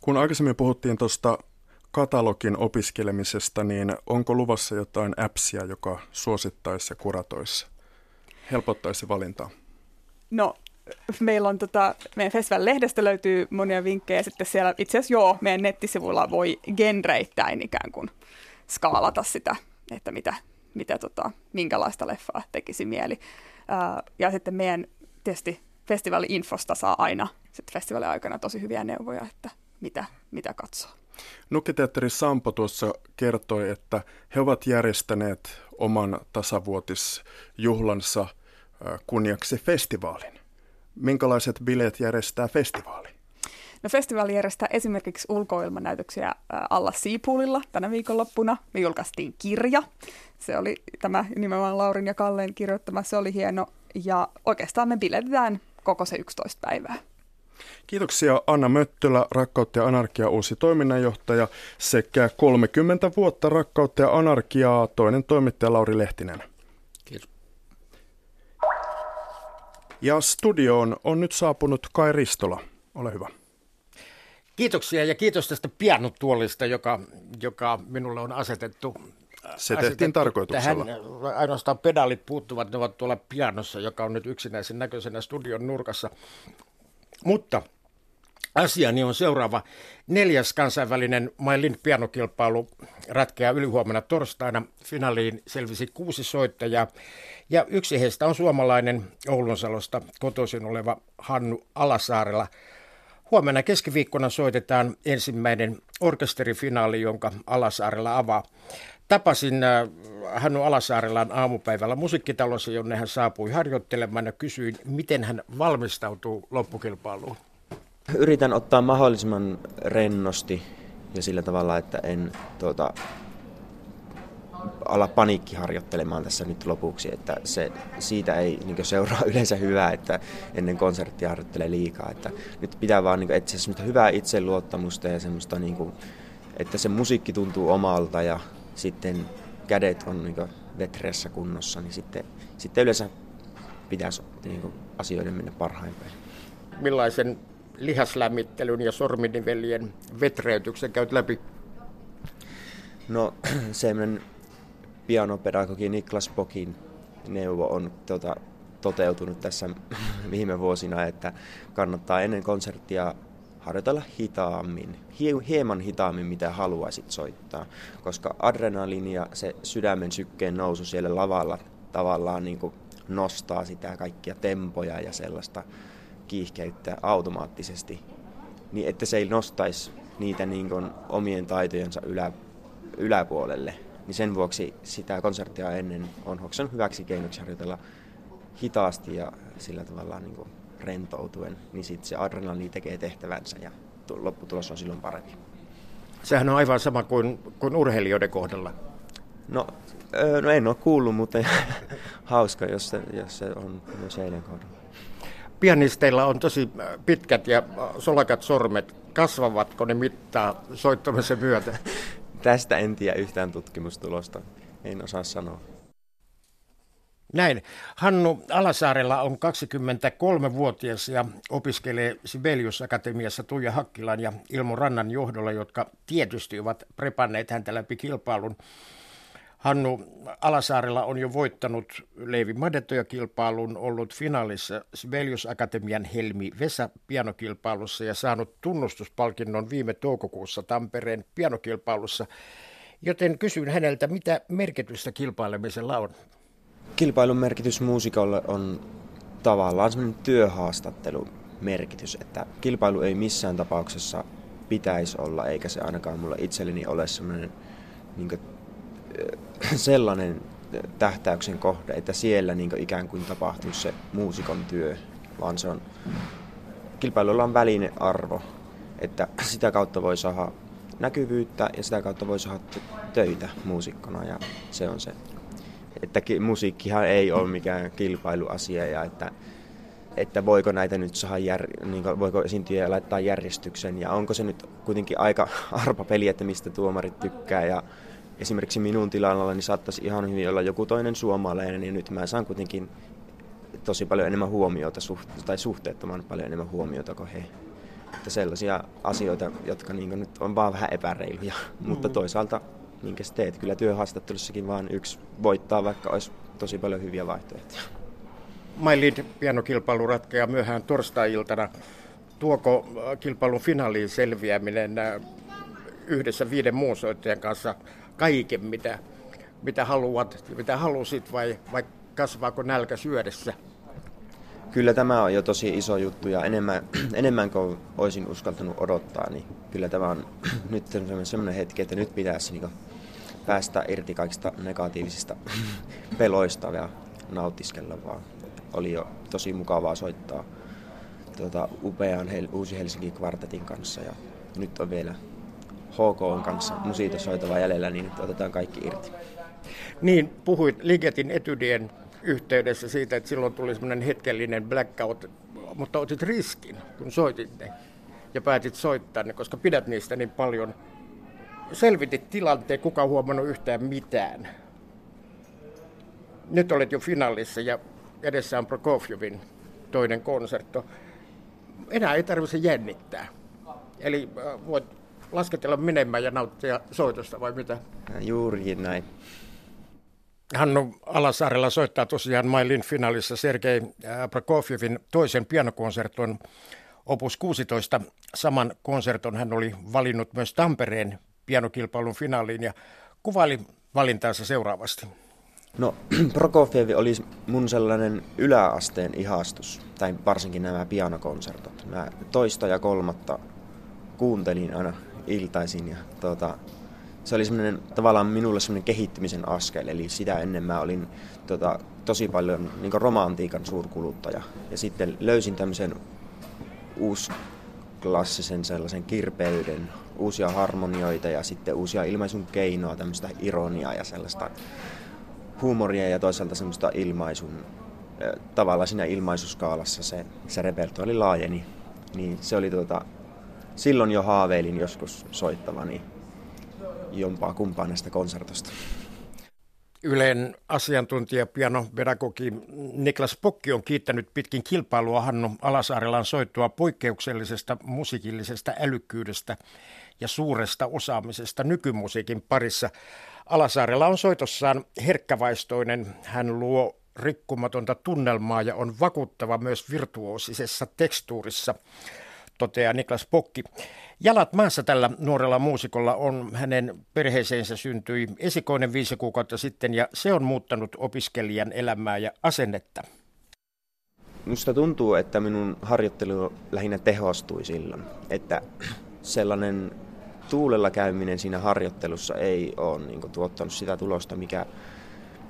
A: Kun aikaisemmin puhuttiin tuosta katalogin opiskelemisesta, niin onko luvassa jotain appsia, joka suosittaisi ja kuratoisi, helpottaisi valintaa?
F: No meillä on tota, meidän festival-lehdestä löytyy monia vinkkejä. Sitten siellä itse asiassa joo, meidän nettisivuilla voi genreittäin ikään kuin skaalata sitä, että mitä, mitä tota, minkälaista leffaa tekisi mieli. Ja sitten meidän tietysti festivaali-infosta saa aina sitten festivaalin aikana tosi hyviä neuvoja, että mitä, mitä katsoo.
A: Nukkiteatteri Sampo tuossa kertoi, että he ovat järjestäneet oman tasavuotisjuhlansa kunniaksi festivaalin. Minkälaiset bileet järjestää festivaali?
F: No festivaali järjestää esimerkiksi ulkoilmanäytöksiä alla Siipuulilla tänä viikonloppuna. Me julkaistiin kirja. Se oli tämä nimenomaan Laurin ja Kalleen kirjoittama. Se oli hieno. Ja oikeastaan me biletetään koko se 11 päivää.
A: Kiitoksia Anna Möttölä, Rakkautta ja Anarkia uusi toiminnanjohtaja sekä 30 vuotta Rakkautta ja Anarkiaa toinen toimittaja Lauri Lehtinen.
G: Kiitos.
A: Ja studioon on nyt saapunut Kai Ristola. Ole hyvä.
I: Kiitoksia ja kiitos tästä pianotuolista, joka, joka minulle on asetettu.
A: Se tehtiin tarkoituksella.
I: Tähän ainoastaan pedaalit puuttuvat, ne ovat tuolla pianossa, joka on nyt yksinäisen näköisenä studion nurkassa. Mutta asiani on seuraava. Neljäs kansainvälinen Mailin pianokilpailu ratkeaa ylihuomenna torstaina. Finaaliin selvisi kuusi soittajaa ja yksi heistä on suomalainen Oulunsalosta kotoisin oleva Hannu Alasaarella. Huomenna keskiviikkona soitetaan ensimmäinen orkesterifinaali, jonka Alasaarella avaa. Tapasin äh, Hannu Alasaarellaan aamupäivällä musiikkitalossa, jonne hän saapui harjoittelemaan ja kysyin, miten hän valmistautuu loppukilpailuun.
J: Yritän ottaa mahdollisimman rennosti ja sillä tavalla, että en tuota, ala paniikkiharjoittelemaan tässä nyt lopuksi, että se, siitä ei niin seuraa (laughs) yleensä hyvää, että ennen konserttia harjoittelee liikaa. Että nyt pitää vaan niin etsiä hyvää itseluottamusta ja semmoista, niin kuin, että se musiikki tuntuu omalta ja sitten kädet on niin vetreässä kunnossa, niin sitten, sitten yleensä pitäisi niin kuin, asioiden mennä parhaimpaan.
I: Millaisen lihaslämmittelyn ja sorminivelien vetreytyksen käyt läpi?
J: No (clears throat) semmoinen pianopedagogi Niklas Pokin neuvo on tota, toteutunut tässä (laughs) viime vuosina, että kannattaa ennen konserttia harjoitella hitaammin, hieman hitaammin mitä haluaisit soittaa, koska adrenaliini ja se sydämen sykkeen nousu siellä lavalla tavallaan niin kuin nostaa sitä kaikkia tempoja ja sellaista kiihkeyttä automaattisesti, niin että se ei nostaisi niitä niin kuin omien taitojensa ylä, yläpuolelle. Niin sen vuoksi sitä konserttia ennen on Hoksen hyväksi keinoksi harjoitella hitaasti ja sillä tavalla niin kuin rentoutuen, niin sitten se adrenaliini tekee tehtävänsä ja lopputulos on silloin parempi.
I: Sehän on aivan sama kuin, kuin urheilijoiden kohdalla.
J: No, no en ole kuullut, mutta (laughs) hauska, jos se, jos se on myös heidän kohdalla.
I: Pianisteilla on tosi pitkät ja solakat sormet. Kasvavatko ne mittaa soittamisen myötä? (laughs)
J: Tästä en tiedä yhtään tutkimustulosta. En osaa sanoa.
I: Näin. Hannu Alasaarella on 23-vuotias ja opiskelee Sibelius Akatemiassa Tuija Hakkilan ja Ilmo Rannan johdolla, jotka tietysti ovat prepanneet häntä läpi kilpailun. Hannu Alasaarella on jo voittanut Leivi Madetoja-kilpailun, ollut finaalissa Sibelius Akatemian Helmi Vesa pianokilpailussa ja saanut tunnustuspalkinnon viime toukokuussa Tampereen pianokilpailussa. Joten kysyn häneltä, mitä merkitystä kilpailemisella on?
J: Kilpailun merkitys muusikolle on tavallaan sellainen työhaastattelu merkitys, että kilpailu ei missään tapauksessa pitäisi olla, eikä se ainakaan mulla itselleni ole sellainen, niin kuin, sellainen tähtäyksen kohde, että siellä niin ikään kuin tapahtuu se muusikon työ, vaan se on, kilpailulla on välinearvo, että sitä kautta voi saada näkyvyyttä ja sitä kautta voi saada töitä muusikkona ja se on se. Että musiikkihan ei ole mikään kilpailuasia ja että, että voiko näitä nyt saada, jär, niin kuin, voiko esiintyjä laittaa järjestyksen ja onko se nyt kuitenkin aika (laughs) arpa peli, että mistä tuomarit tykkää ja esimerkiksi minun tilalla niin saattaisi ihan hyvin olla joku toinen suomalainen ja nyt mä saan kuitenkin tosi paljon enemmän huomiota tai suhteettoman paljon enemmän huomiota kuin he. Että sellaisia asioita, jotka niin nyt on vaan vähän epäreiluja, (laughs) mm. mutta toisaalta minkä teet. Kyllä työhaastattelussakin vaan yksi voittaa, vaikka olisi tosi paljon hyviä vaihtoehtoja.
I: Lead pianokilpailu ratkeaa myöhään torstai-iltana. Tuoko äh, kilpailun finaaliin selviäminen äh, yhdessä viiden muun soittajan kanssa kaiken, mitä, mitä haluat, mitä halusit vai, vai kasvaako nälkä syödessä?
J: kyllä tämä on jo tosi iso juttu ja enemmän, (clears throat) enemmän kuin olisin uskaltanut odottaa, niin kyllä tämä on (clears throat) nyt sellainen hetki, että nyt pitäisi niin päästä irti kaikista negatiivisista (laughs) peloista ja nautiskella vaan. Oli jo tosi mukavaa soittaa tuota, upean Hel- Uusi Helsinki kvartetin kanssa ja nyt on vielä HK kanssa musiita soitava jäljellä, niin nyt otetaan kaikki irti.
I: Niin, puhuit Ligetin etydien yhteydessä siitä, että silloin tuli semmoinen hetkellinen blackout, mutta otit riskin, kun soitit ne ja päätit soittaa ne, koska pidät niistä niin paljon. Selvitit tilanteen, kuka huomannut yhtään mitään. Nyt olet jo finaalissa ja edessä on Prokofjevin toinen konsertto. Enää ei tarvitse jännittää. Eli äh, voit lasketella menemään ja nauttia soitosta vai mitä?
J: Juurikin näin.
I: Hannu Alasaarella soittaa tosiaan Mailin finaalissa Sergei äh, Prokofjevin toisen pianokonserton opus 16. Saman konserton hän oli valinnut myös Tampereen pianokilpailun finaaliin ja kuvaili valintaansa seuraavasti.
J: No, (clears throat) Prokofjev oli mun sellainen yläasteen ihastus, tai varsinkin nämä pianokonsertot. Mä toista ja kolmatta kuuntelin aina iltaisin ja tuota, se oli semmoinen, tavallaan minulle semmoinen kehittymisen askel, eli sitä ennen mä olin tota, tosi paljon niin romantiikan suurkuluttaja. Ja sitten löysin tämmöisen uusklassisen sellaisen kirpeyden, uusia harmonioita ja sitten uusia ilmaisun keinoa, tämmöistä ironiaa ja sellaista huumoria ja toisaalta semmoista ilmaisun, tavallaan siinä ilmaisuskaalassa se, se repertuaali laajeni. Niin se oli tuota, silloin jo haaveilin joskus soittavani jompaa kumpaa näistä konsertosta.
I: Ylen asiantuntija pianopedagogi Niklas Pokki on kiittänyt pitkin kilpailua Hannu Alasaarelan soittua poikkeuksellisesta musiikillisesta älykkyydestä ja suuresta osaamisesta nykymusiikin parissa. Alasaarella on soitossaan herkkävaistoinen. Hän luo rikkumatonta tunnelmaa ja on vakuuttava myös virtuoosisessa tekstuurissa toteaa Niklas Pokki. Jalat maassa tällä nuorella muusikolla on hänen perheeseensä syntyi esikoinen viisi kuukautta sitten ja se on muuttanut opiskelijan elämää ja asennetta.
J: Musta tuntuu, että minun harjoittelu lähinnä tehostui silloin, että sellainen tuulella käyminen siinä harjoittelussa ei ole niin kuin, tuottanut sitä tulosta, mikä,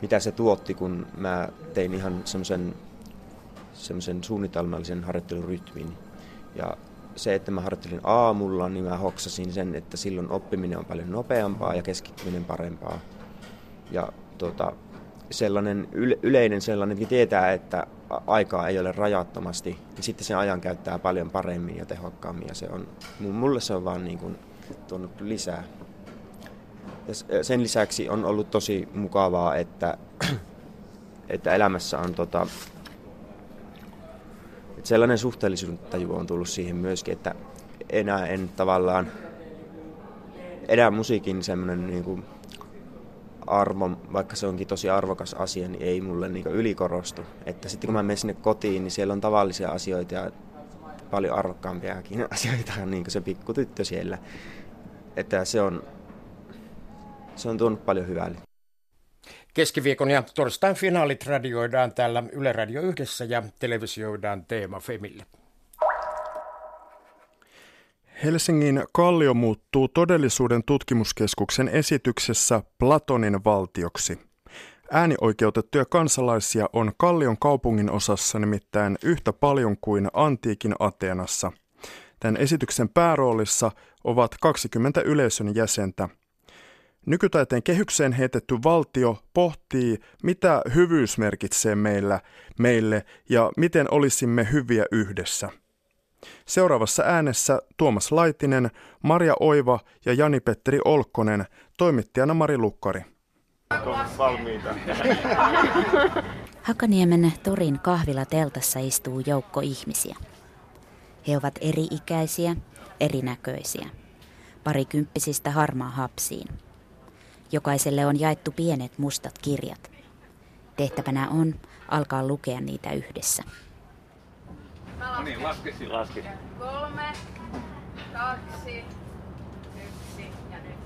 J: mitä se tuotti, kun mä tein ihan semmoisen suunnitelmallisen harjoittelurytmin. Ja se, että mä harjoittelin aamulla, niin mä hoksasin sen, että silloin oppiminen on paljon nopeampaa ja keskittyminen parempaa. Ja tota, sellainen yleinen sellainen, että tietää, että aikaa ei ole rajattomasti, niin sitten sen ajan käyttää paljon paremmin ja tehokkaammin. Ja se on, mulle se on vaan niin kuin tuonut lisää. Ja sen lisäksi on ollut tosi mukavaa, että (clears throat) että elämässä on tota, että sellainen suhteellisuustaju on tullut siihen myöskin, että enää en tavallaan, enää musiikin semmoinen niin arvo, vaikka se onkin tosi arvokas asia, niin ei mulle niin ylikorostu. Että sitten kun mä menen sinne kotiin, niin siellä on tavallisia asioita ja paljon arvokkaampiakin (laughs) asioita, niin kuin se pikkutyttö siellä. Että se on, se on tuonut paljon hyvää.
I: Keskiviikon ja torstain finaalit radioidaan täällä Yle Radio yhdessä ja televisioidaan Teema Femille.
A: Helsingin Kallio muuttuu todellisuuden tutkimuskeskuksen esityksessä Platonin valtioksi. Äänioikeutettuja kansalaisia on Kallion kaupungin osassa nimittäin yhtä paljon kuin antiikin Ateenassa. Tämän esityksen pääroolissa ovat 20 yleisön jäsentä. Nykytaiteen kehykseen heitetty valtio pohtii, mitä hyvyys merkitsee meillä, meille ja miten olisimme hyviä yhdessä. Seuraavassa äänessä Tuomas Laitinen, Maria Oiva ja Jani-Petteri Olkkonen, toimittajana Mari Lukkari.
K: Valmiita.
B: Hakaniemen torin kahvilateltassa istuu joukko ihmisiä. He ovat eri-ikäisiä, erinäköisiä. Parikymppisistä harmaa hapsiin. Jokaiselle on jaettu pienet mustat kirjat. Tehtävänä on alkaa lukea niitä yhdessä.
K: No niin, laske Laske.
D: Kolme, kaksi, yksi ja nyt.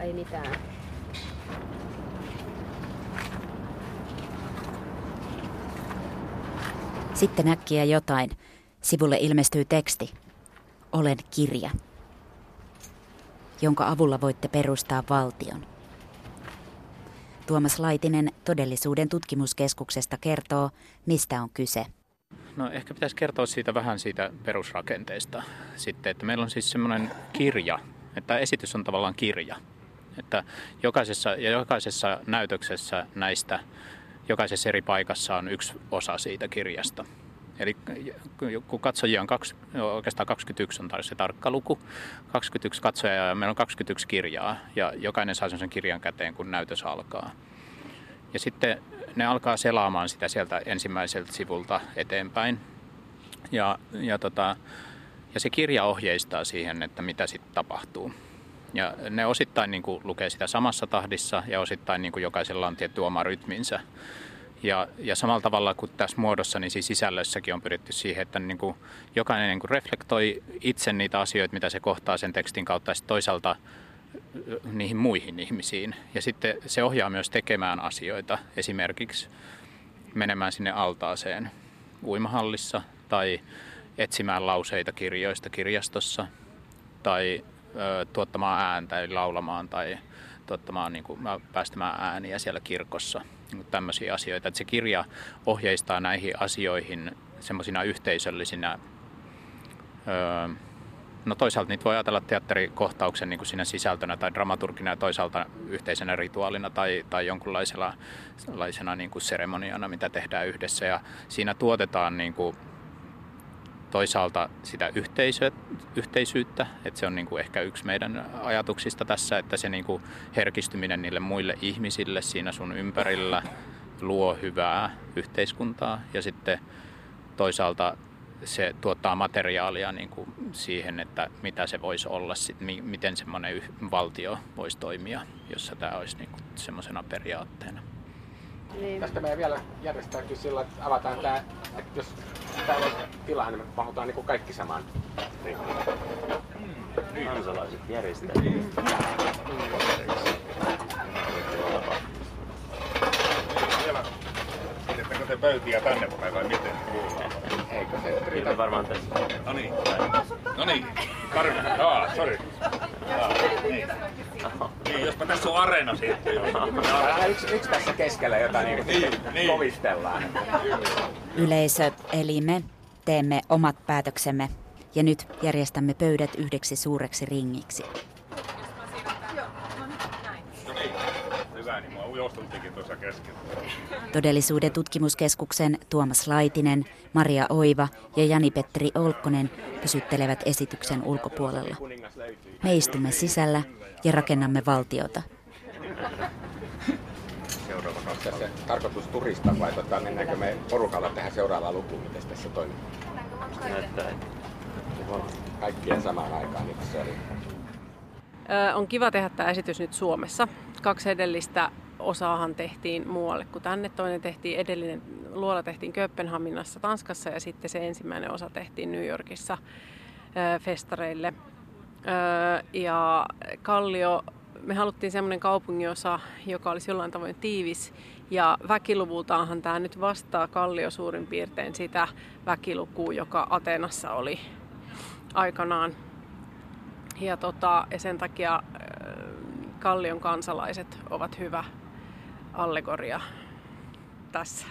L: Ei mitään.
B: Sitten äkkiä jotain. Sivulle ilmestyy teksti. Olen kirja, jonka avulla voitte perustaa valtion. Tuomas Laitinen Todellisuuden tutkimuskeskuksesta kertoo, mistä on kyse.
C: No ehkä pitäisi kertoa siitä vähän siitä perusrakenteesta sitten, että meillä on siis semmoinen kirja, että esitys on tavallaan kirja. Että jokaisessa, ja jokaisessa näytöksessä näistä, jokaisessa eri paikassa on yksi osa siitä kirjasta. Eli kun katsojia on kaksi, oikeastaan 21 on se tarkka luku, 21 katsojaa ja meillä on 21 kirjaa ja jokainen saa sen kirjan käteen, kun näytös alkaa. Ja sitten ne alkaa selaamaan sitä sieltä ensimmäiseltä sivulta eteenpäin. Ja, ja, tota, ja se kirja ohjeistaa siihen, että mitä sitten tapahtuu. Ja ne osittain niin kuin lukee sitä samassa tahdissa ja osittain niin kuin jokaisella on tietty oma rytminsä. Ja, ja samalla tavalla kuin tässä muodossa, niin siis sisällössäkin on pyritty siihen, että niin kuin jokainen niin kuin reflektoi itse niitä asioita, mitä se kohtaa sen tekstin kautta, ja toisaalta niihin muihin ihmisiin. Ja sitten se ohjaa myös tekemään asioita, esimerkiksi menemään sinne altaaseen uimahallissa tai etsimään lauseita kirjoista kirjastossa tai tuottamaan ääntä eli laulamaan tai tuottamaan, niin kuin, päästämään ääniä siellä kirkossa. Niin tämmöisiä asioita. Että se kirja ohjeistaa näihin asioihin semmoisina yhteisöllisinä ö, No toisaalta niitä voi ajatella teatterikohtauksen niin kuin siinä sisältönä tai dramaturgina ja toisaalta yhteisenä rituaalina tai, tai jonkunlaisena niin kuin seremoniana, mitä tehdään yhdessä. Ja siinä tuotetaan niin kuin toisaalta sitä yhteisö, yhteisyyttä, että se on niin kuin ehkä yksi meidän ajatuksista tässä, että se niin kuin herkistyminen niille muille ihmisille siinä sun ympärillä luo hyvää yhteiskuntaa ja sitten toisaalta se tuottaa materiaalia niin kuin siihen, että mitä se voisi olla, sit, miten semmoinen valtio voisi toimia, jossa tämä olisi niin kuin semmoisena periaatteena.
K: Niin. Tästä meidän vielä järjestääkin sillä, että avataan tämä, että jos täällä on tilaa, niin me mahutaan niin kaikki samaan ryhmiin.
J: Mm. Kansalaiset järjestää.
K: Mm. Pidetäänkö te pöytiä tänne vai, vai miten? Eikö se riitä varmaan tässä? No niin. No niin. Karvi. Aa, sori. Niin. Niin, jospa tässä on areena sitten. yksi, yksi tässä keskellä, jota niin, niin, niin. kovistellaan.
B: Yleisö, eli me, teemme omat päätöksemme ja nyt järjestämme pöydät yhdeksi suureksi ringiksi. Todellisuuden tutkimuskeskuksen Tuomas Laitinen, Maria Oiva ja Jani-Petteri Olkkonen pysyttelevät esityksen ulkopuolella. Me istumme sisällä ja rakennamme valtiota.
K: Seuraava
L: tässä tarkoitus turista vai tota, mennäänkö me porukalla tähän seuraavaan lukuun, miten tässä toimii? Näyttää, kaikkien samaan aikaan, niin se oli.
M: on kiva tehdä tämä esitys nyt Suomessa. Kaksi edellistä osaahan tehtiin muualle kuin tänne. Toinen tehtiin, edellinen luola tehtiin Kööpenhaminassa Tanskassa ja sitten se ensimmäinen osa tehtiin New Yorkissa festareille. Ja Kallio, me haluttiin semmoinen kaupunginosa, joka olisi jollain tavoin tiivis ja väkiluvultaanhan tämä nyt vastaa Kallio suurin piirtein sitä väkilukua, joka Atenassa oli aikanaan. Ja, tota, ja sen takia Kallion kansalaiset ovat hyvä allegoria tässä.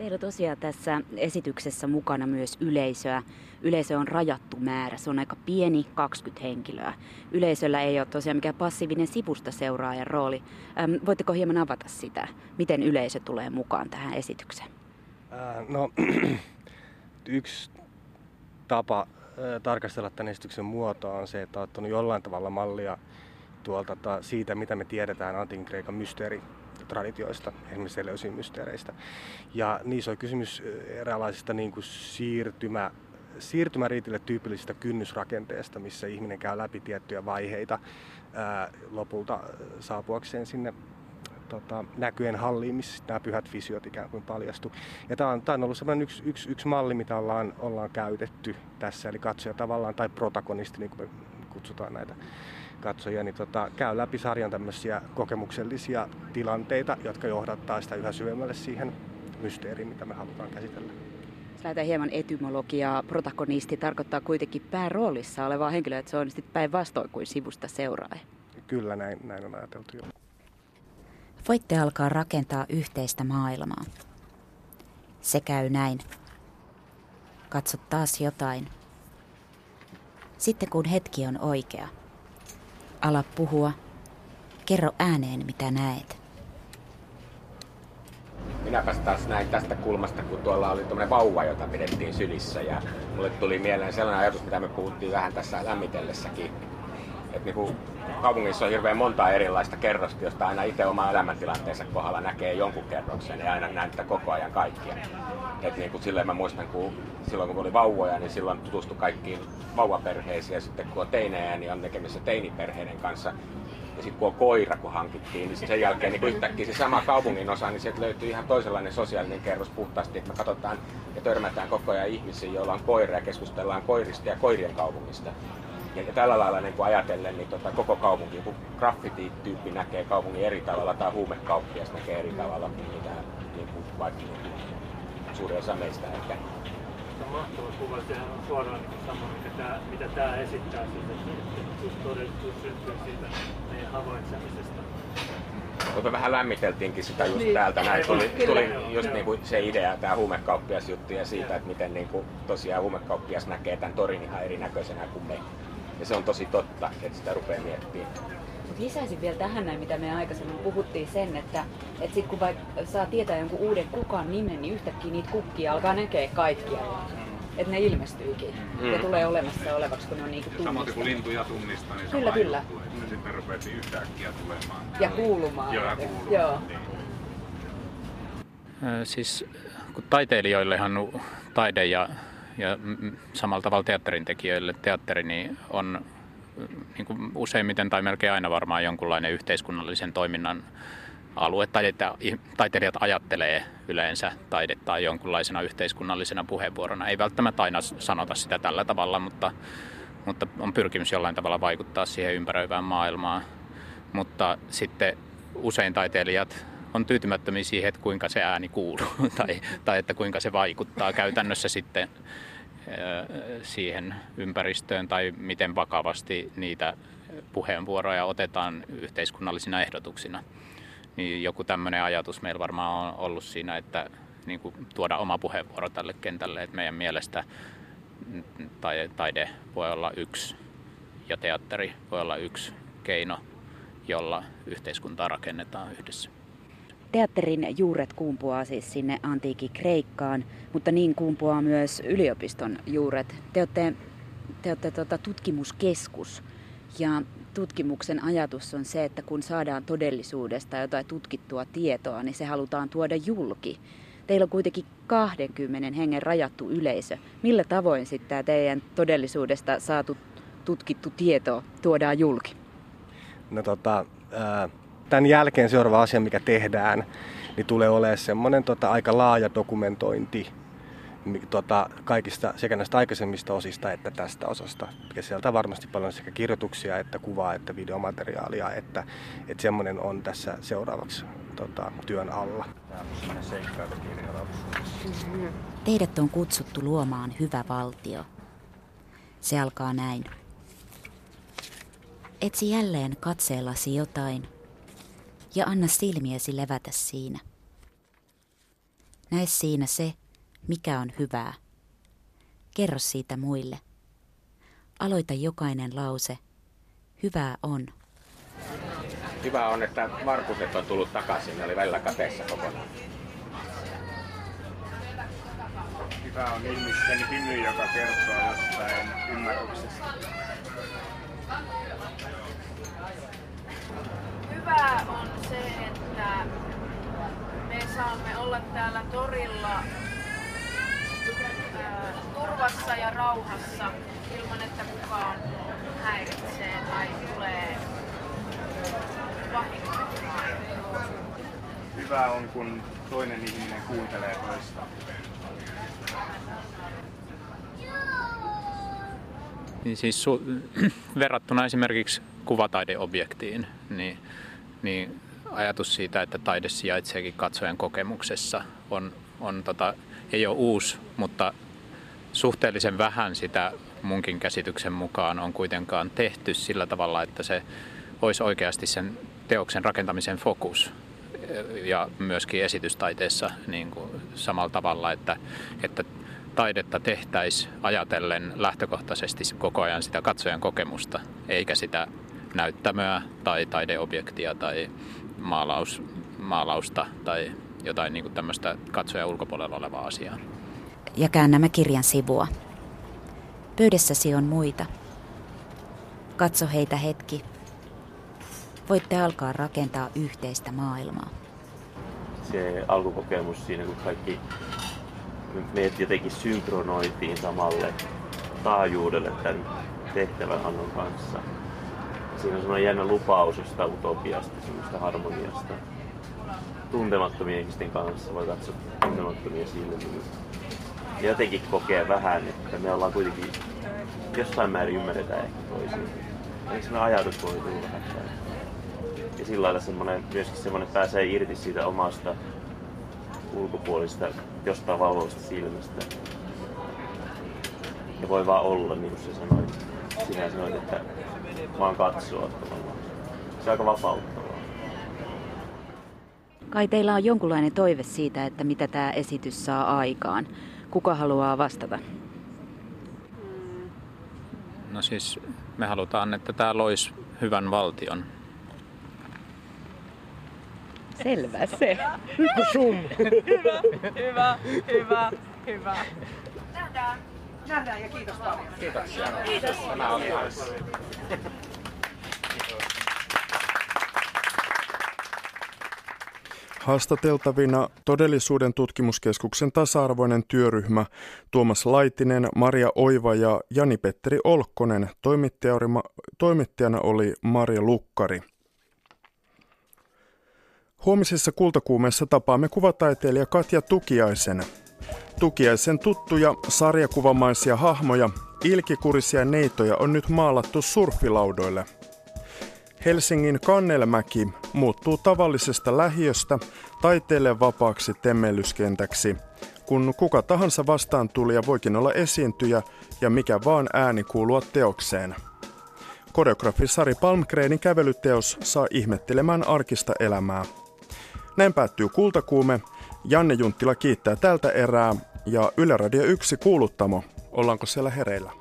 B: Teillä tosiaan tässä esityksessä mukana myös yleisöä. Yleisö on rajattu määrä, se on aika pieni, 20 henkilöä. Yleisöllä ei ole tosiaan mikään passiivinen sivusta seuraajan rooli. Ähm, voitteko hieman avata sitä, miten yleisö tulee mukaan tähän esitykseen?
N: Äh, no, (clears throat) yksi tapa äh, tarkastella tämän esityksen muotoa on se, että on ottanut jollain tavalla mallia tuolta siitä, mitä me tiedetään antiikin Kreikan mysteeri traditioista, esimerkiksi Seleusin mysteereistä. Ja niissä on kysymys eräänlaisista niin kuin siirtymä, siirtymäriitille tyypillisestä kynnysrakenteesta, missä ihminen käy läpi tiettyjä vaiheita ää, lopulta saapuakseen sinne tota, näkyjen halliin, missä nämä pyhät visiot ikään kuin paljastu. Ja tämä on, tämä on ollut sellainen yksi, yksi, yksi malli, mitä ollaan, ollaan käytetty tässä, eli katsoja tavallaan, tai protagonisti, niin kuin me kutsutaan näitä katsojia, niin tota, käy läpi sarjan tämmöisiä kokemuksellisia tilanteita, jotka johdattaa sitä yhä syvemmälle siihen mysteeriin, mitä me halutaan käsitellä.
B: Jos lähdetään hieman etymologiaa, protagonisti tarkoittaa kuitenkin pääroolissa olevaa henkilöä, että se on sitten päinvastoin kuin sivusta seuraaja.
N: Kyllä, näin, näin on ajateltu jo.
B: Voitte alkaa rakentaa yhteistä maailmaa. Se käy näin. Katsot taas jotain. Sitten kun hetki on oikea – Ala puhua. Kerro ääneen, mitä näet.
L: Minäpäs taas näin tästä kulmasta, kun tuolla oli tuommoinen vauva, jota pidettiin sylissä. Ja mulle tuli mieleen sellainen ajatus, mitä me puhuttiin vähän tässä lämmitellessäkin. Että niin kaupungissa on hirveän monta erilaista kerrosta, josta aina itse oma elämäntilanteensa kohdalla näkee jonkun kerroksen ja aina niitä koko ajan kaikkia. Et niin kuin silleen mä muistan, kun silloin kun oli vauvoja, niin silloin tutustui kaikkiin vauvaperheisiin ja sitten kun on teinejä, niin on tekemissä teiniperheiden kanssa. Ja sitten kun on koira, kun hankittiin, niin sen jälkeen niin yhtäkkiä se sama kaupungin osa, niin sieltä löytyy ihan toisenlainen sosiaalinen kerros puhtaasti, että me katsotaan ja törmätään koko ajan ihmisiä, joilla on koira ja keskustellaan koirista ja koirien kaupungista. Ja, tällä lailla niin kuin ajatellen, niin tota, koko kaupunki, kun graffiti-tyyppi näkee kaupungin eri tavalla tai huumekauppias näkee eri tavalla, mitä niin kuin, vaikka niin kuin, suuri osa meistä ehkä.
O: Se on mahtava kuva, sehän on suoraan niin sama, mitä tämä, mitä tämä esittää siitä, että todellisuus syntyy siitä meidän havaitsemisesta.
L: Me vähän lämmiteltiinkin sitä just niin. täältä näin. Tuli, tuli just niin kuin se idea, tämä huumekauppias juttu ja siitä, että miten niin kuin tosiaan huumekauppias näkee tämän torin ihan erinäköisenä kuin me. Ja se on tosi totta, että sitä rupeaa miettimään.
B: Lisäisin vielä tähän näin, mitä me aikaisemmin puhuttiin sen, että, että sit kun vaikka saa tietää jonkun uuden kukan nimen, niin yhtäkkiä niitä kukkia alkaa näkee kaikkialla. Että ne ilmestyykin mm. ja tulee olemassa olevaksi, kun ne on niinku
K: Samoin kuin lintuja tunnistaa, niin
B: kyllä, kyllä.
K: Juttu, että sitten rupeatiin yhtäkkiä tulemaan.
B: Ja kuulumaan.
K: Joo, ja kuulumaan.
B: Joo.
K: Niin.
C: Siis kun taiteilijoillehan taide ja, ja samalla tavalla teatterin tekijöille teatteri niin on niin kuin useimmiten tai melkein aina varmaan jonkunlainen yhteiskunnallisen toiminnan alue. Taiteilijat ajattelee yleensä taidetta jonkunlaisena yhteiskunnallisena puheenvuorona. Ei välttämättä aina sanota sitä tällä tavalla, mutta, mutta on pyrkimys jollain tavalla vaikuttaa siihen ympäröivään maailmaan. Mutta sitten usein taiteilijat on tyytymättömiä siihen, että kuinka se ääni kuuluu (laughs) tai, tai että kuinka se vaikuttaa käytännössä sitten siihen ympäristöön tai miten vakavasti niitä puheenvuoroja otetaan yhteiskunnallisina ehdotuksina. Niin joku tämmöinen ajatus meillä varmaan on ollut siinä, että niin kuin tuoda oma puheenvuoro tälle kentälle, että meidän mielestä taide voi olla yksi ja teatteri voi olla yksi keino, jolla yhteiskuntaa rakennetaan yhdessä.
B: Teatterin juuret kumpuaa siis sinne antiikin Kreikkaan, mutta niin kumpuaa myös yliopiston juuret. Te olette, te olette tuota, tutkimuskeskus. Ja tutkimuksen ajatus on se, että kun saadaan todellisuudesta jotain tutkittua tietoa, niin se halutaan tuoda julki. Teillä on kuitenkin 20 hengen rajattu yleisö. Millä tavoin sitten tämä teidän todellisuudesta saatu tutkittu tieto tuodaan julki?
N: No tota, tämän jälkeen seuraava asia, mikä tehdään, niin tulee olemaan semmoinen tota, aika laaja dokumentointi tota, kaikista sekä näistä aikaisemmista osista että tästä osasta. Ja sieltä varmasti paljon sekä kirjoituksia että kuvaa että videomateriaalia, että, että semmoinen on tässä seuraavaksi tota, työn alla.
B: Teidät on kutsuttu luomaan hyvä valtio. Se alkaa näin. Etsi jälleen katseellasi jotain ja anna silmiesi levätä siinä. Näe siinä se, mikä on hyvää. Kerro siitä muille. Aloita jokainen lause. Hyvää on.
L: Hyvä on, että Markuset on tullut takaisin. Ne oli välillä kateessa kokonaan.
K: Hyvä on ihmisten hymy, joka kertoo jostain ymmärryksestä.
D: Hyvä on se, että me saamme olla täällä torilla turvassa ja rauhassa ilman, että kukaan häiritsee tai tulee vahingoittamaan.
K: Hyvä on, kun toinen ihminen kuuntelee toista.
C: Niin siis su- (clears throat) verrattuna esimerkiksi kuvataideobjektiin, niin, niin ajatus siitä, että taide sijaitseekin katsojan kokemuksessa, on, on tota, ei ole uusi, mutta suhteellisen vähän sitä munkin käsityksen mukaan on kuitenkaan tehty sillä tavalla, että se olisi oikeasti sen teoksen rakentamisen fokus ja myöskin esitystaiteessa niin kuin samalla tavalla, että, että taidetta tehtäisiin ajatellen lähtökohtaisesti koko ajan sitä katsojan kokemusta, eikä sitä näyttämöä tai taideobjektia tai maalaus, maalausta tai jotain niin tämmöistä katsojan ulkopuolella olevaa asiaa.
B: Ja käännämme kirjan sivua. Pöydässäsi on muita. Katso heitä hetki. Voitte alkaa rakentaa yhteistä maailmaa.
P: Se alkukokemus siinä, kun kaikki meidät jotenkin synkronoitiin samalle taajuudelle tämän tehtävänannon kanssa. Siinä on sellainen jännä lupaus jostain utopiasta, semmoista harmoniasta tuntemattomien ihmisten kanssa, voi katsoa tuntemattomia silmiä. Ja jotenkin kokee vähän, että me ollaan kuitenkin jossain määrin ymmärretään ehkä toisiin. Eli sellainen ajatus voi tulla vähän. Ja sillä lailla semmoinen, myöskin semmoinen pääsee irti siitä omasta ulkopuolista jostain valvovasta silmästä. Ja voi vaan olla, niin kuin se sanoi. Sinä sanoit, että vaan katsoa tavallaan. Se on aika vapauttavaa.
B: Kai teillä on jonkunlainen toive siitä, että mitä tämä esitys saa aikaan. Kuka haluaa vastata?
C: No siis me halutaan, että tämä loisi hyvän valtion.
B: Selvä se.
D: Hyvä, hyvä, hyvä, hyvä. Nähdään. Ja kiitos paljon.
L: Kiitoksia.
D: Kiitos.
L: Tämä oli
A: Haastateltavina todellisuuden tutkimuskeskuksen tasa-arvoinen työryhmä Tuomas Laitinen, Maria Oiva ja Jani-Petteri Olkkonen. Toimittajana oli Maria Lukkari. Huomisessa kultakuumeessa tapaamme kuvataiteilija Katja Tukiaisen. Tukiaisen tuttuja sarjakuvamaisia hahmoja, ilkikurisia neitoja on nyt maalattu surfilaudoille – Helsingin Kannelmäki muuttuu tavallisesta lähiöstä taiteelle vapaaksi temmellyskentäksi, kun kuka tahansa vastaan tulija voikin olla esiintyjä ja mikä vaan ääni kuulua teokseen. Koreografi Sari Palmgrenin kävelyteos saa ihmettelemään arkista elämää. Näin päättyy Kultakuume. Janne Junttila kiittää tältä erää ja Yle Radio 1 kuuluttamo. Ollaanko siellä hereillä?